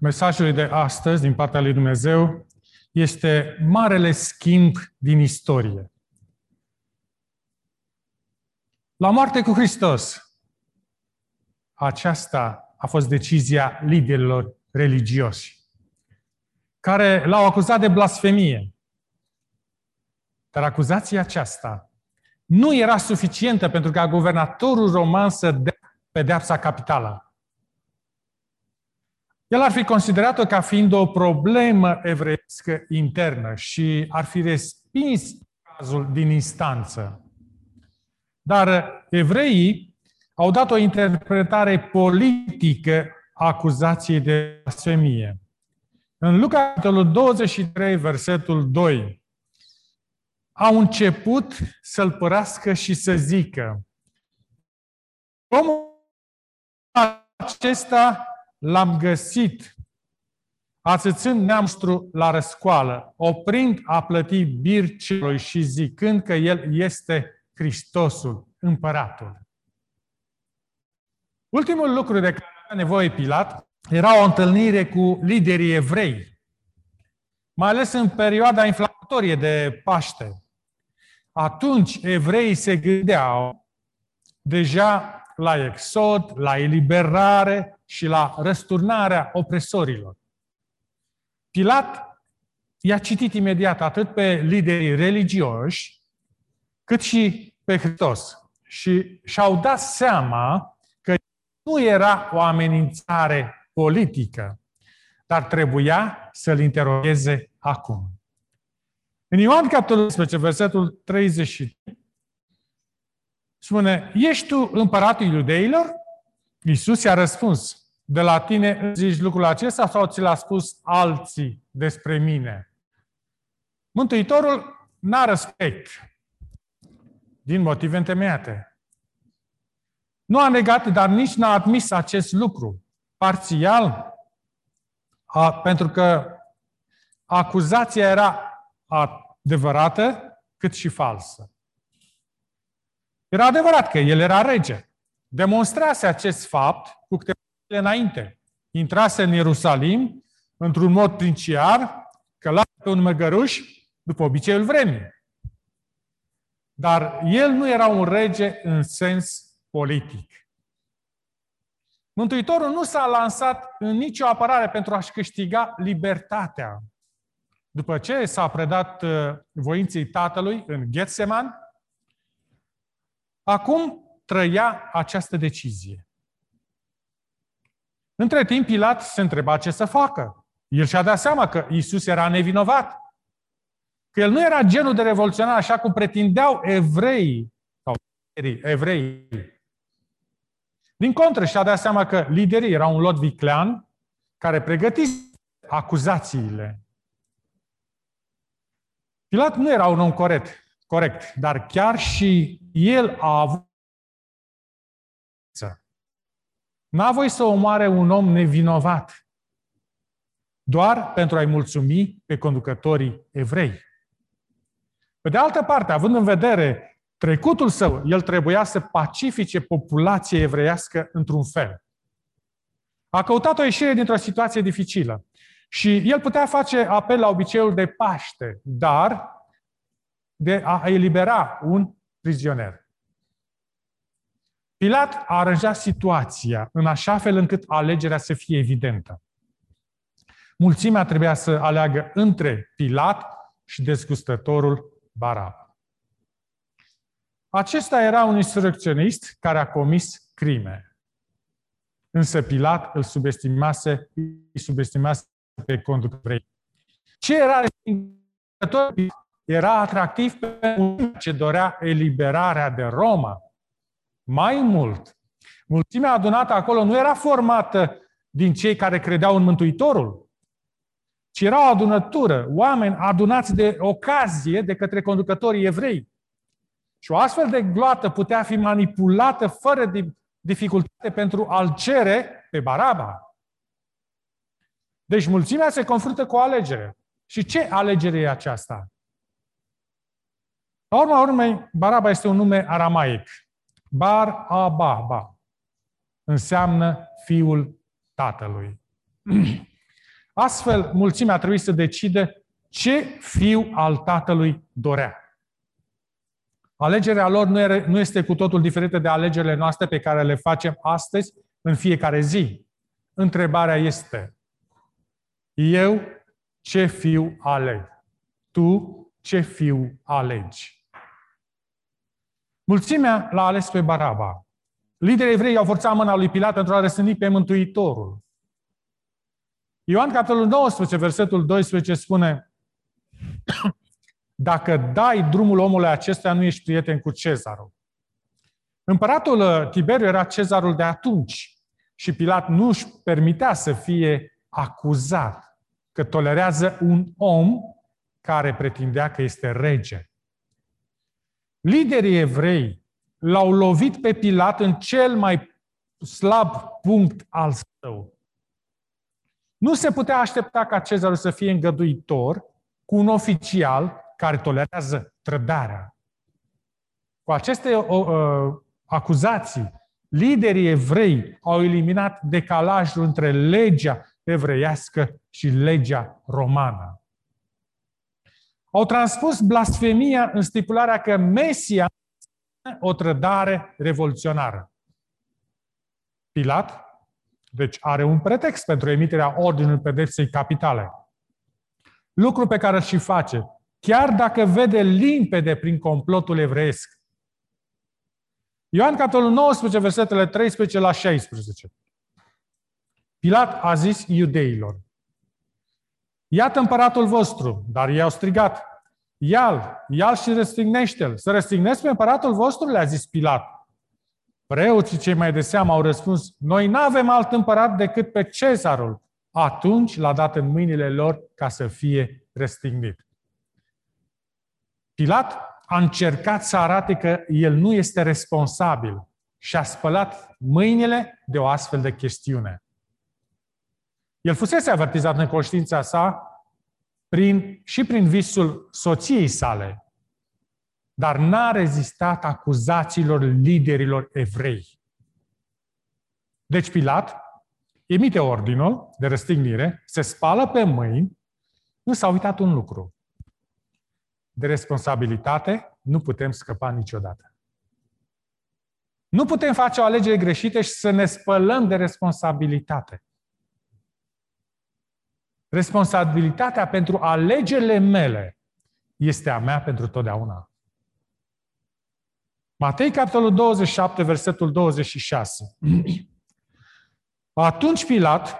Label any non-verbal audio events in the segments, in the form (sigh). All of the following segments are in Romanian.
mesajului de astăzi din partea lui Dumnezeu este marele schimb din istorie. La moarte cu Hristos, aceasta a fost decizia liderilor religioși, care l-au acuzat de blasfemie. Dar acuzația aceasta nu era suficientă pentru ca guvernatorul roman să dea pedeapsa capitală. El ar fi considerat-o ca fiind o problemă evreiască internă și ar fi respins cazul din instanță. Dar evreii au dat o interpretare politică a acuzației de blasfemie. În Luca, capitolul 23, versetul 2, au început să-l părască și să zică Omul acesta l-am găsit ațățând neamstru la răscoală, oprind a plăti bircelui și zicând că el este Hristosul, împăratul. Ultimul lucru de care avea nevoie Pilat era o întâlnire cu liderii evrei, mai ales în perioada inflamatorie de Paște. Atunci evreii se gândeau deja la exod, la eliberare și la răsturnarea opresorilor. Pilat i-a citit imediat atât pe liderii religioși, cât și pe Hristos. Și și-au dat seama că nu era o amenințare politică, dar trebuia să-l interogheze acum. În Ioan capitolul 11, versetul 30, spune, ești tu împăratul iudeilor? Iisus i-a răspuns, de la tine zici lucrul acesta sau ți l-a spus alții despre mine? Mântuitorul n-a respect din motive întemeiate. Nu a negat, dar nici n-a admis acest lucru. Parțial, a, pentru că acuzația era adevărată cât și falsă. Era adevărat că el era rege. Demonstrase acest fapt cu câteva zile înainte. Intrase în Ierusalim într-un mod princiar, călase pe un măgăruș după obiceiul vremii. Dar el nu era un rege în sens politic. Mântuitorul nu s-a lansat în nicio apărare pentru a-și câștiga libertatea. După ce s-a predat uh, voinței Tatălui în Getseman, acum trăia această decizie. Între timp, Pilat se întreba ce să facă. El și-a dat seama că Isus era nevinovat. Că el nu era genul de revoluționar așa cum pretindeau evrei sau evrei. Din contră, și-a dat seama că liderii erau un lot viclean care pregătise acuzațiile. Pilat nu era un om corect, corect, dar chiar și el a avut N-a voie să omoare un om nevinovat, doar pentru a-i mulțumi pe conducătorii evrei. Pe de altă parte, având în vedere trecutul său, el trebuia să pacifice populația evreiască într-un fel. A căutat o ieșire dintr-o situație dificilă. Și el putea face apel la obiceiul de Paște, dar de a elibera un prizonier. Pilat a aranjat situația în așa fel încât alegerea să fie evidentă. Mulțimea trebuia să aleagă între Pilat și dezgustătorul Barab. Acesta era un insurrecționist care a comis crime. Însă Pilat îl subestimase, îi subestimase pe conducătorii. Ce era era atractiv pentru ce dorea eliberarea de Roma. Mai mult, mulțimea adunată acolo nu era formată din cei care credeau în Mântuitorul, ci era o adunătură, oameni adunați de ocazie de către conducătorii evrei. Și o astfel de gloată putea fi manipulată fără dificultate pentru a-l cere pe Baraba. Deci mulțimea se confruntă cu o alegere. Și ce alegere e aceasta? La urma urmei, Baraba este un nume aramaic. Bar Ababa înseamnă fiul tatălui. (clears throat) Astfel, mulțimea a trebuit să decide ce fiu al tatălui dorea. Alegerea lor nu este cu totul diferită de alegerile noastre pe care le facem astăzi, în fiecare zi. Întrebarea este, eu ce fiu aleg? Tu ce fiu alegi? Mulțimea l-a ales pe Baraba. Liderii evrei au forțat mâna lui Pilat pentru a răsândi pe Mântuitorul. Ioan, capitolul 19, versetul 12 spune (coughs) Dacă dai drumul omului acesta, nu ești prieten cu cezarul. Împăratul uh, Tiberiu era cezarul de atunci și Pilat nu își permitea să fie acuzat că tolerează un om care pretindea că este rege. Liderii evrei l-au lovit pe Pilat în cel mai slab punct al său. Nu se putea aștepta ca cezarul să fie îngăduitor cu un oficial care tolerează trădarea. Cu aceste uh, acuzații, liderii evrei au eliminat decalajul între legea evreiască și legea romană. Au transpus blasfemia în stipularea că Mesia o trădare revoluționară. Pilat, deci are un pretext pentru emiterea ordinului pedepsei capitale. Lucru pe care îl și face, chiar dacă vede limpede prin complotul evreiesc. Ioan capitolul 19, versetele 13 la 16. Pilat a zis iudeilor, Iată împăratul vostru, dar ei au strigat, Ia-l, ia-l și răstignește-l. Să răstignesc pe împăratul vostru, le-a zis Pilat. Preoții cei mai de seamă au răspuns, noi nu avem alt împărat decât pe cezarul. Atunci l-a dat în mâinile lor ca să fie răstignit. Pilat a încercat să arate că el nu este responsabil și a spălat mâinile de o astfel de chestiune. El fusese avertizat în conștiința sa prin, și prin visul soției sale, dar n-a rezistat acuzațiilor liderilor evrei. Deci Pilat emite ordinul de răstignire, se spală pe mâini, nu s-a uitat un lucru. De responsabilitate nu putem scăpa niciodată. Nu putem face o alegere greșită și să ne spălăm de responsabilitate. Responsabilitatea pentru alegerile mele este a mea pentru totdeauna. Matei, capitolul 27, versetul 26. Atunci Pilat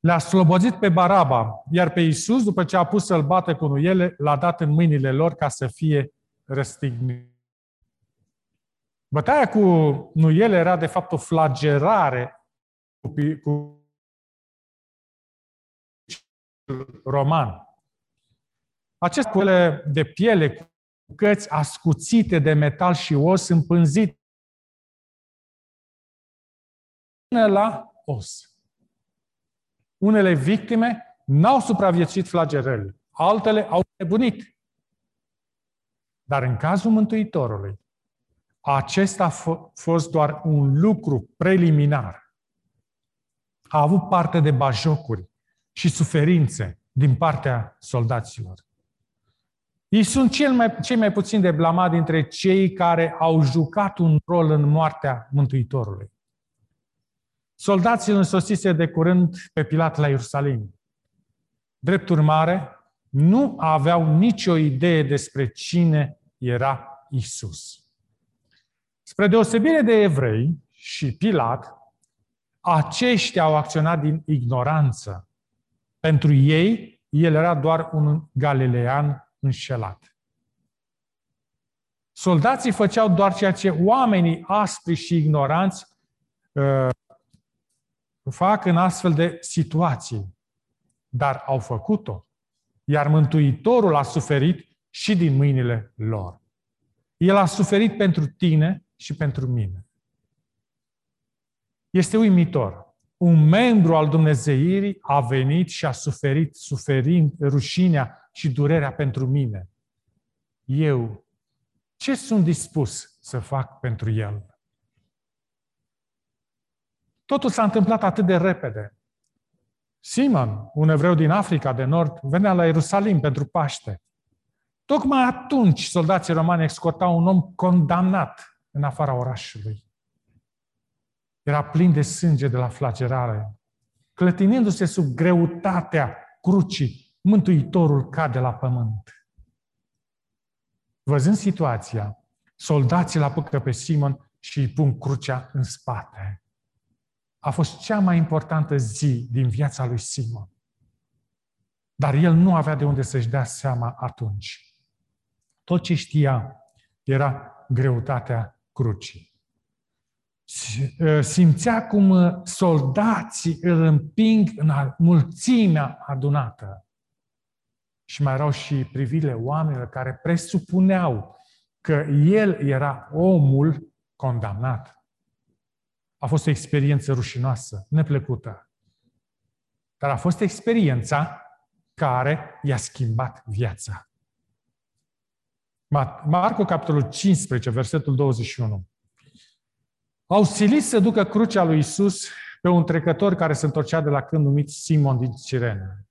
le-a slobozit pe Baraba, iar pe Iisus, după ce a pus să-l bată cu nuiele, l-a dat în mâinile lor ca să fie răstignit. Bătaia cu nuiele era de fapt o flagerare cu, cu roman. Aceste cuele de piele cu căți ascuțite de metal și os împânzit până la os. Unele victime n-au supraviețuit flagerările, altele au nebunit. Dar în cazul Mântuitorului, acesta a fost doar un lucru preliminar. A avut parte de bajocuri, și suferințe din partea soldaților. Ei sunt cel mai, cei mai puțin de blamat dintre cei care au jucat un rol în moartea Mântuitorului. Soldații îl însosise de curând pe Pilat la Ierusalim. Drept urmare, nu aveau nicio idee despre cine era Isus. Spre deosebire de evrei și Pilat, aceștia au acționat din ignoranță pentru ei, el era doar un galilean înșelat. Soldații făceau doar ceea ce oamenii aspri și ignoranți uh, fac în astfel de situații. Dar au făcut-o. Iar Mântuitorul a suferit și din mâinile lor. El a suferit pentru tine și pentru mine. Este uimitor un membru al Dumnezeirii a venit și a suferit suferind rușinea și durerea pentru mine. Eu, ce sunt dispus să fac pentru el? Totul s-a întâmplat atât de repede. Simon, un evreu din Africa de Nord, venea la Ierusalim pentru Paște. Tocmai atunci soldații romani escortau un om condamnat în afara orașului. Era plin de sânge de la flagerare. Clătinindu-se sub greutatea crucii, Mântuitorul cade la pământ. Văzând situația, soldații l apucă pe Simon și îi pun crucea în spate. A fost cea mai importantă zi din viața lui Simon. Dar el nu avea de unde să-și dea seama atunci. Tot ce știa era greutatea crucii. Ă, simțea cum ă, soldații îl împing în mulțimea adunată. Și mai erau și privile oamenilor care presupuneau că el era omul condamnat. A fost o experiență rușinoasă, neplăcută. Dar a fost experiența care i-a schimbat viața. Marcu, capitolul 15, versetul 21. Au silit să ducă crucea lui Isus pe un trecător care se întorcea de la când numit Simon din Cirene.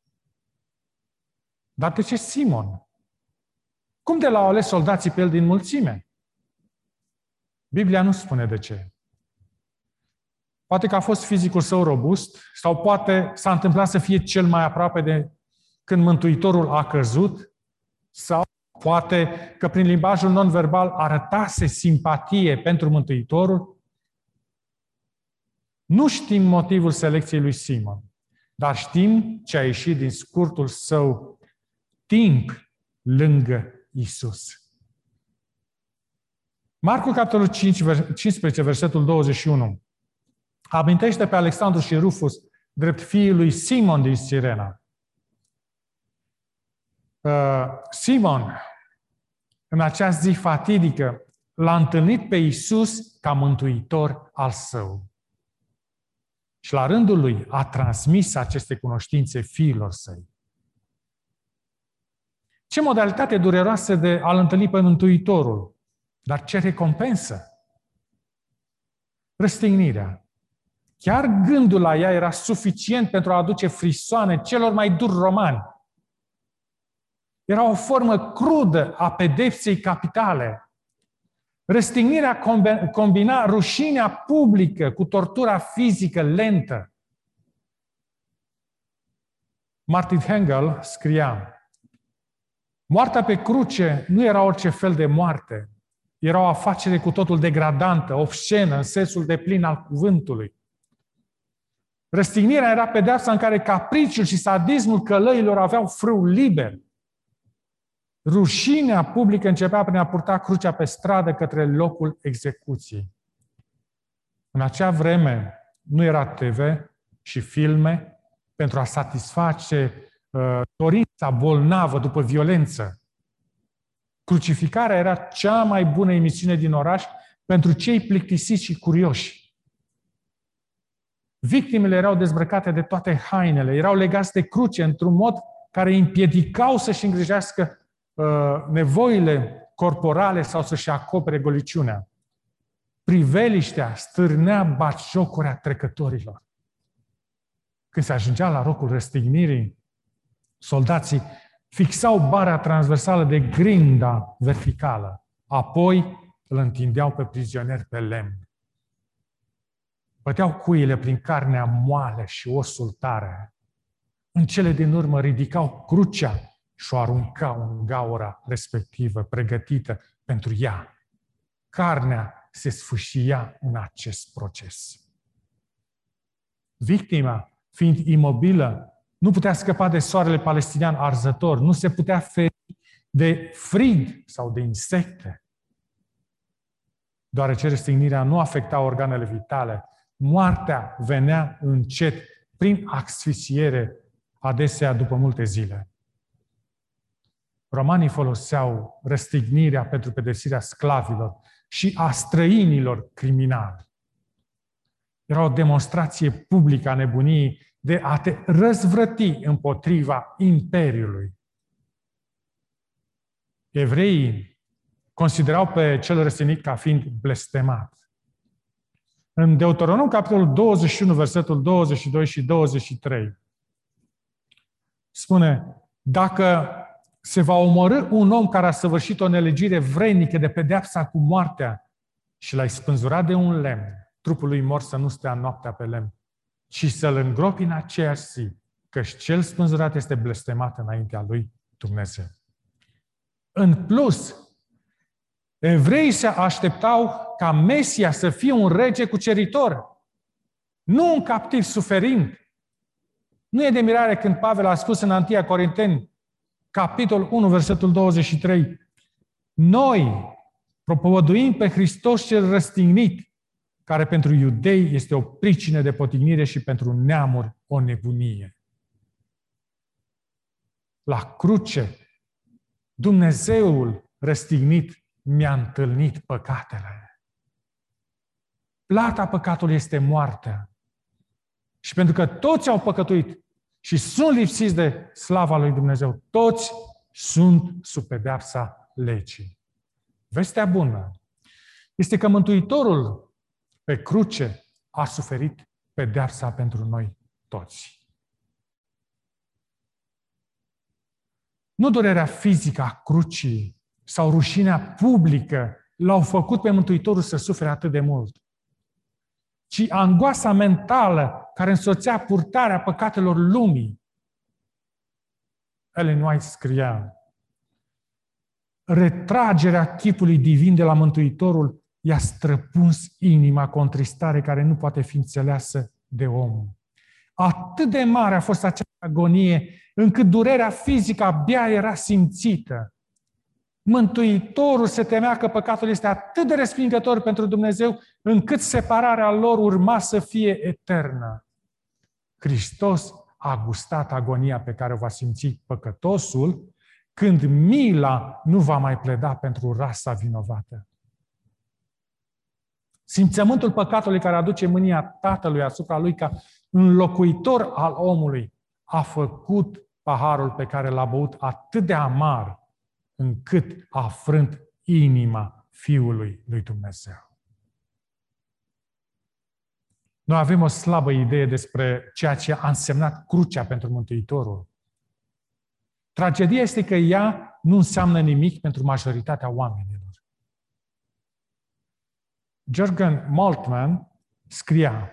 Dar de ce Simon? Cum de l-au ales soldații pe el din mulțime? Biblia nu spune de ce. Poate că a fost fizicul său robust, sau poate s-a întâmplat să fie cel mai aproape de când Mântuitorul a căzut, sau poate că prin limbajul non-verbal arătase simpatie pentru Mântuitorul. Nu știm motivul selecției lui Simon, dar știm ce a ieșit din scurtul său timp lângă Isus. Marcu, capitolul 5, 15, versetul 21 amintește pe Alexandru și Rufus drept fiul lui Simon din Sirena. Uh, Simon, în acea zi fatidică, l-a întâlnit pe Isus ca mântuitor al său. Și la rândul lui a transmis aceste cunoștințe fiilor săi. Ce modalitate dureroasă de a-L întâlni pe Mântuitorul, dar ce recompensă! Răstignirea, Chiar gândul la ea era suficient pentru a aduce frisoane celor mai duri romani. Era o formă crudă a pedepsei capitale. Răstignirea combina rușinea publică cu tortura fizică lentă. Martin Hengel scria, Moartea pe cruce nu era orice fel de moarte. Era o afacere cu totul degradantă, obscenă, în sensul de plin al cuvântului. Răstignirea era pedeapsa în care capriciul și sadismul călăilor aveau frâu liber. Rușinea publică începea prin a purta crucea pe stradă către locul execuției. În acea vreme nu era TV și filme pentru a satisface uh, dorința bolnavă după violență. Crucificarea era cea mai bună emisiune din oraș pentru cei plictisiți și curioși. Victimele erau dezbrăcate de toate hainele, erau legați de cruce într-un mod care îi împiedicau să-și îngrijească uh, nevoile corporale sau să-și acopere goliciunea. Priveliștea stârnea batjocurea trecătorilor. Când se ajungea la rocul răstignirii, soldații fixau bara transversală de grinda verticală, apoi îl întindeau pe prizonier pe lemn. Băteau cuile prin carnea moale și osul tare. În cele din urmă ridicau crucea și o aruncau în gaura respectivă, pregătită pentru ea. Carnea se sfâșia în acest proces. Victima, fiind imobilă, nu putea scăpa de soarele palestinian arzător, nu se putea feri de frig sau de insecte. Deoarece răstignirea nu afecta organele vitale, moartea venea încet, prin asfixiere, adesea după multe zile. Romanii foloseau răstignirea pentru pedepsirea sclavilor și a străinilor criminali. Era o demonstrație publică a nebuniei de a te răzvrăti împotriva Imperiului. Evreii considerau pe cel răstignit ca fiind blestemat. În Deuteronom, capitolul 21, versetul 22 și 23, spune, dacă se va omorâ un om care a săvârșit o nelegire vrednică de pedeapsa cu moartea și l-ai spânzurat de un lemn, trupul lui mor să nu stea noaptea pe lemn, ci să-l îngropi în aceeași zi, căci cel spânzurat este blestemat înaintea lui Dumnezeu. În plus, evreii se așteptau ca Mesia să fie un rege cuceritor, nu un captiv suferind. Nu e de mirare când Pavel a spus în Antia Corinteni, capitol 1, versetul 23, Noi propovăduim pe Hristos cel răstignit, care pentru iudei este o pricină de potignire și pentru neamuri o nebunie. La cruce, Dumnezeul răstignit mi-a întâlnit păcatele. Plata păcatului este moartea. Și pentru că toți au păcătuit și sunt lipsiți de slava lui Dumnezeu, toți sunt sub pedeapsa legii. Vestea bună este că Mântuitorul pe cruce a suferit pedeapsa pentru noi toți. Nu durerea fizică a crucii sau rușinea publică l-au făcut pe Mântuitorul să sufere atât de mult, ci angoasa mentală care însoțea purtarea păcatelor lumii. Ellen White scria, retragerea chipului divin de la Mântuitorul i-a străpuns inima cu o întristare care nu poate fi înțeleasă de om. Atât de mare a fost această agonie, încât durerea fizică abia era simțită. Mântuitorul se temea că păcatul este atât de respingător pentru Dumnezeu, încât separarea lor urma să fie eternă. Hristos a gustat agonia pe care o va simți păcătosul când mila nu va mai pleda pentru rasa vinovată. Simțământul păcatului care aduce mânia Tatălui asupra lui ca înlocuitor al omului a făcut paharul pe care l-a băut atât de amar încât a frânt inima Fiului lui Dumnezeu. Noi avem o slabă idee despre ceea ce a însemnat crucea pentru Mântuitorul. Tragedia este că ea nu înseamnă nimic pentru majoritatea oamenilor. Jürgen Moltmann scria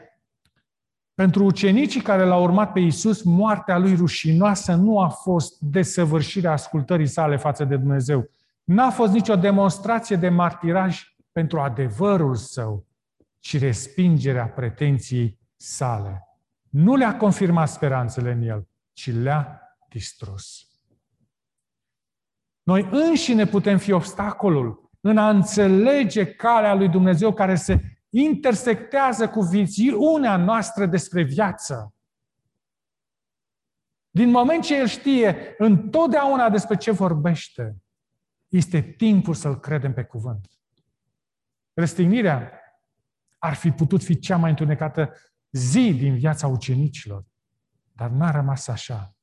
pentru ucenicii care l-au urmat pe Isus, moartea lui rușinoasă nu a fost desăvârșirea ascultării sale față de Dumnezeu. N-a fost nicio demonstrație de martiraj pentru adevărul său, ci respingerea pretenției sale. Nu le-a confirmat speranțele în el, ci le-a distrus. Noi înșine putem fi obstacolul în a înțelege calea lui Dumnezeu care se intersectează cu viziunea noastră despre viață. Din moment ce El știe întotdeauna despre ce vorbește, este timpul să-L credem pe cuvânt. Răstignirea ar fi putut fi cea mai întunecată zi din viața ucenicilor, dar n-a rămas așa.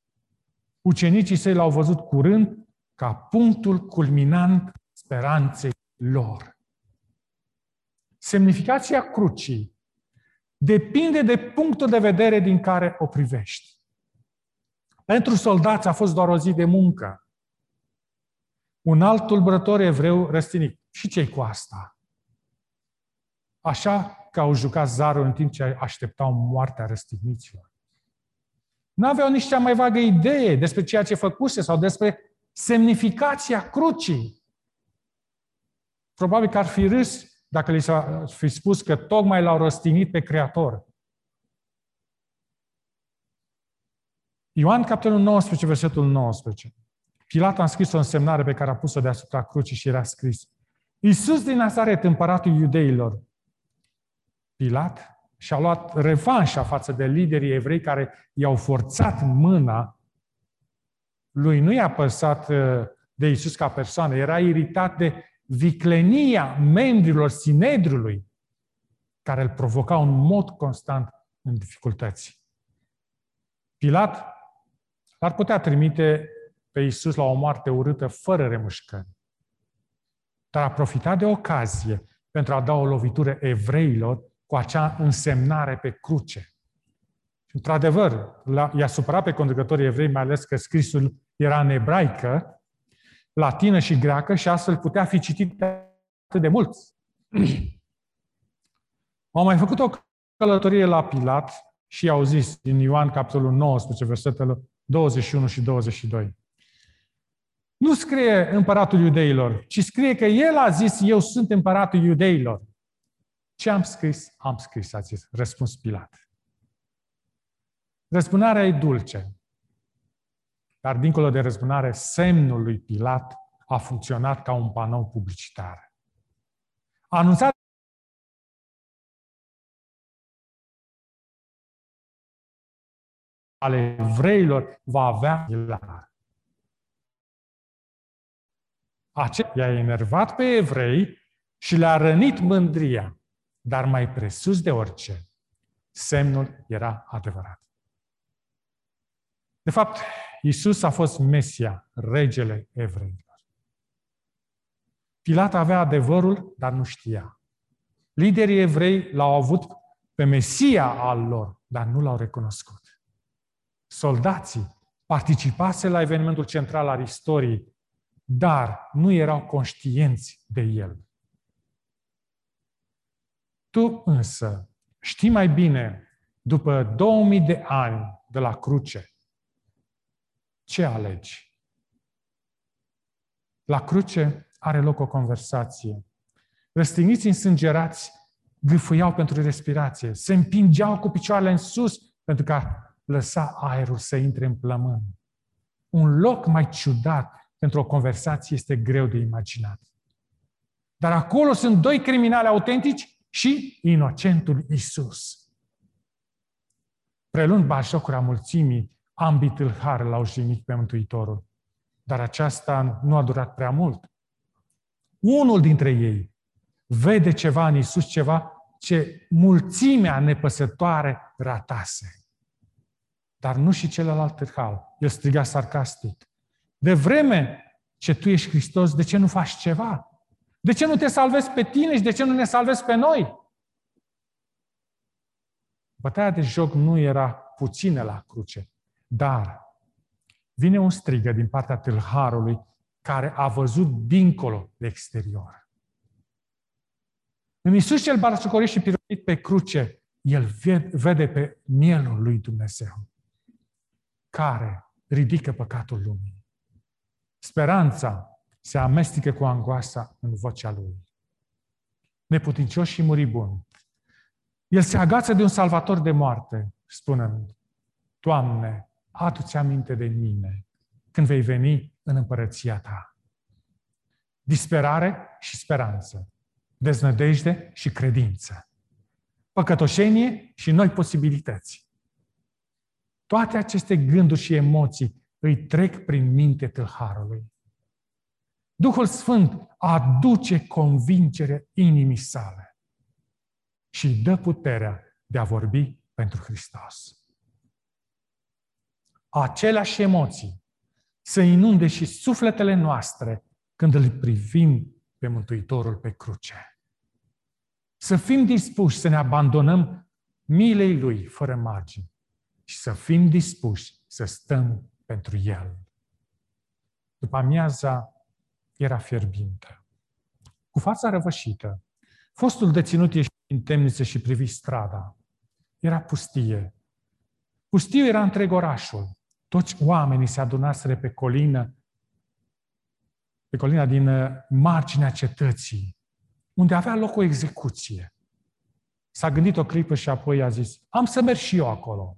Ucenicii săi l-au văzut curând ca punctul culminant speranței lor. Semnificația crucii depinde de punctul de vedere din care o privești. Pentru soldați a fost doar o zi de muncă. Un alt tulburător evreu răstinit. Și ce cu asta? Așa că au jucat zarul în timp ce așteptau moartea răstigniților. Nu aveau nici cea mai vagă idee despre ceea ce făcuse sau despre semnificația crucii. Probabil că ar fi râs dacă li s-a fi spus că tocmai l-au răstignit pe Creator. Ioan, capitolul 19, versetul 19. Pilat a scris o însemnare pe care a pus-o deasupra crucii și era scris Iisus din Nazaret, împăratul iudeilor. Pilat și-a luat revanșa față de liderii evrei care i-au forțat mâna lui. Nu i-a păsat uh, de Iisus ca persoană, era iritat de viclenia membrilor Sinedrului, care îl provocau în mod constant în dificultăți. Pilat ar putea trimite pe Isus la o moarte urâtă fără remușcări. Dar a profitat de ocazie pentru a da o lovitură evreilor cu acea însemnare pe cruce. Și într-adevăr, i-a supărat pe conducătorii evrei, mai ales că scrisul era în ebraică, latină și greacă și astfel putea fi citit atât de mulți. (clears throat) Au mai făcut o călătorie la Pilat și i-au zis din Ioan capitolul 19, versetele 21 și 22. Nu scrie împăratul iudeilor, ci scrie că el a zis, eu sunt împăratul iudeilor. Ce am scris? Am scris, a zis, răspuns Pilat. Răzbunarea e dulce. Dar dincolo de răzbunare, semnul lui Pilat a funcționat ca un panou publicitar. A anunțat ale evreilor va avea Pilat. Aceea i-a enervat pe evrei și le-a rănit mândria. Dar mai presus de orice, semnul era adevărat. De fapt, Isus a fost Mesia, regele evreilor. Pilat avea adevărul, dar nu știa. Liderii evrei l-au avut pe Mesia al lor, dar nu l-au recunoscut. Soldații participase la evenimentul central al istoriei, dar nu erau conștienți de el. Tu însă știi mai bine, după 2000 de ani de la cruce, ce alegi? La cruce are loc o conversație. Răstigniți însângerați gâfâiau pentru respirație, se împingeau cu picioarele în sus pentru ca lăsa aerul să intre în plămân. Un loc mai ciudat pentru o conversație este greu de imaginat. Dar acolo sunt doi criminali autentici și inocentul Isus. Prelând bașocura mulțimii, ambii tâlhari l-au jignit pe Mântuitorul. Dar aceasta nu a durat prea mult. Unul dintre ei vede ceva în Isus, ceva ce mulțimea nepăsătoare ratase. Dar nu și celălalt tâlhar. El striga sarcastic. De vreme ce tu ești Hristos, de ce nu faci ceva? De ce nu te salvezi pe tine și de ce nu ne salvezi pe noi? Bătaia de joc nu era puțină la cruce, dar vine un strigă din partea tâlharului care a văzut dincolo de exterior. În Iisus cel barsucorit și pironit pe cruce, el vede pe mielul lui Dumnezeu, care ridică păcatul lumii. Speranța se amestecă cu angoasa în vocea lui. Neputincios și muribun. El se agață de un salvator de moarte, spunând, Doamne, adu-ți aminte de mine când vei veni în împărăția ta. Disperare și speranță, deznădejde și credință, păcătoșenie și noi posibilități. Toate aceste gânduri și emoții îi trec prin minte tâlharului. Duhul Sfânt aduce convingere inimii sale și îi dă puterea de a vorbi pentru Hristos. Aceleași emoții să inunde și sufletele noastre când îl privim pe Mântuitorul pe cruce. Să fim dispuși să ne abandonăm milei Lui fără margini și să fim dispuși să stăm pentru El. După amiaza era fierbinte. Cu fața răvășită, fostul deținut ieși în temniță și privi strada. Era pustie. Pustiu era întreg orașul. Toți oamenii se adunaseră pe colină, pe colina din uh, marginea cetății, unde avea loc o execuție. S-a gândit o clipă și apoi a zis, am să merg și eu acolo.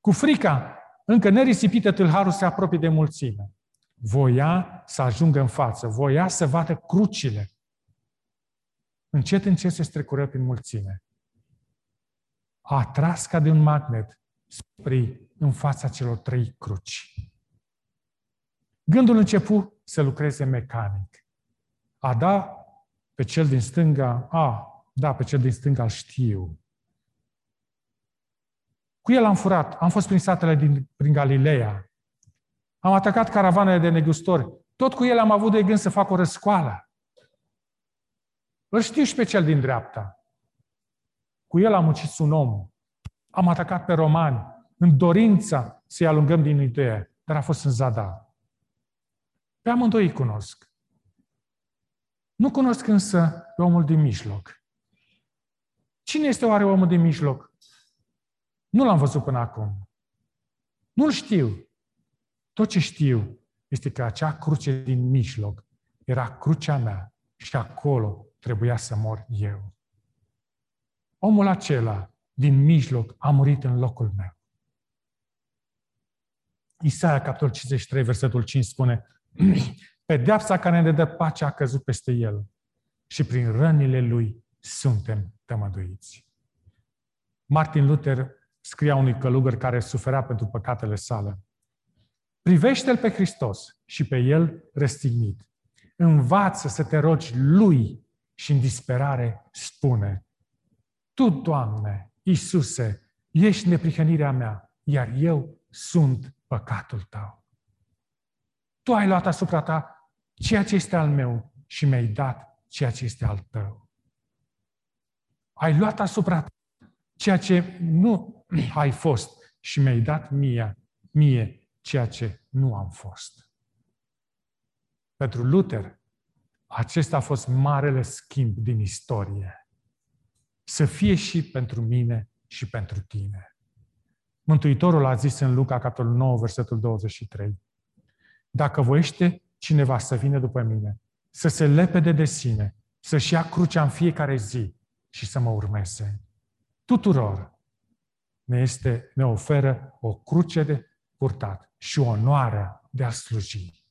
Cu frica, încă nerisipită, tâlharul se apropie de mulțime. Voia să ajungă în față, voia să vadă crucile. Încet, încet se strecură prin mulțime. A atras ca de un magnet spre în fața celor trei cruci. Gândul începu să lucreze mecanic. A da pe cel din stânga, a, da, pe cel din stânga îl știu. Cu el am furat, am fost prin satele din, prin Galileea, am atacat caravanele de negustori. Tot cu el am avut de gând să fac o răscoală. Îl știu și pe cel din dreapta. Cu el am ucis un om. am atacat pe romani în dorința să-i alungăm din idee, dar a fost în zadar. Pe amândoi îi cunosc. Nu cunosc însă pe omul din mijloc. Cine este oare omul din mijloc? Nu l-am văzut până acum. Nu-l știu. Tot ce știu este că acea cruce din mijloc era crucea mea și acolo trebuia să mor eu. Omul acela din mijloc a murit în locul meu. Isaia, capitolul 53, versetul 5 spune (clears throat) Pedeapsa care ne dă pace a căzut peste el și prin rănile lui suntem tămăduiți. Martin Luther scria unui călugăr care suferea pentru păcatele sale. Privește-L pe Hristos și pe El răstignit. Învață să te rogi Lui și în disperare spune Tu, Doamne, Iisuse, ești neprihănirea mea, iar eu sunt păcatul Tău. Tu ai luat asupra Ta ceea ce este al meu și mi-ai dat ceea ce este al Tău. Ai luat asupra Ta ceea ce nu (clears throat) ai fost și mi-ai dat mie, mie ceea ce nu am fost. Pentru Luther, acesta a fost marele schimb din istorie. Să fie și pentru mine și pentru tine. Mântuitorul a zis în Luca, capitolul 9, versetul 23. Dacă voiește cineva să vină după mine, să se lepede de sine, să-și ia crucea în fiecare zi și să mă urmeze. Tuturor ne, este, ne oferă o cruce de purtat și onoarea de a sluji.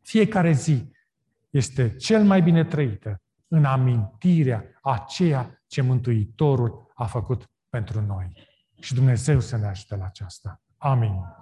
Fiecare zi este cel mai bine trăită în amintirea a ceea ce Mântuitorul a făcut pentru noi. Și Dumnezeu să ne ajute la aceasta. Amin.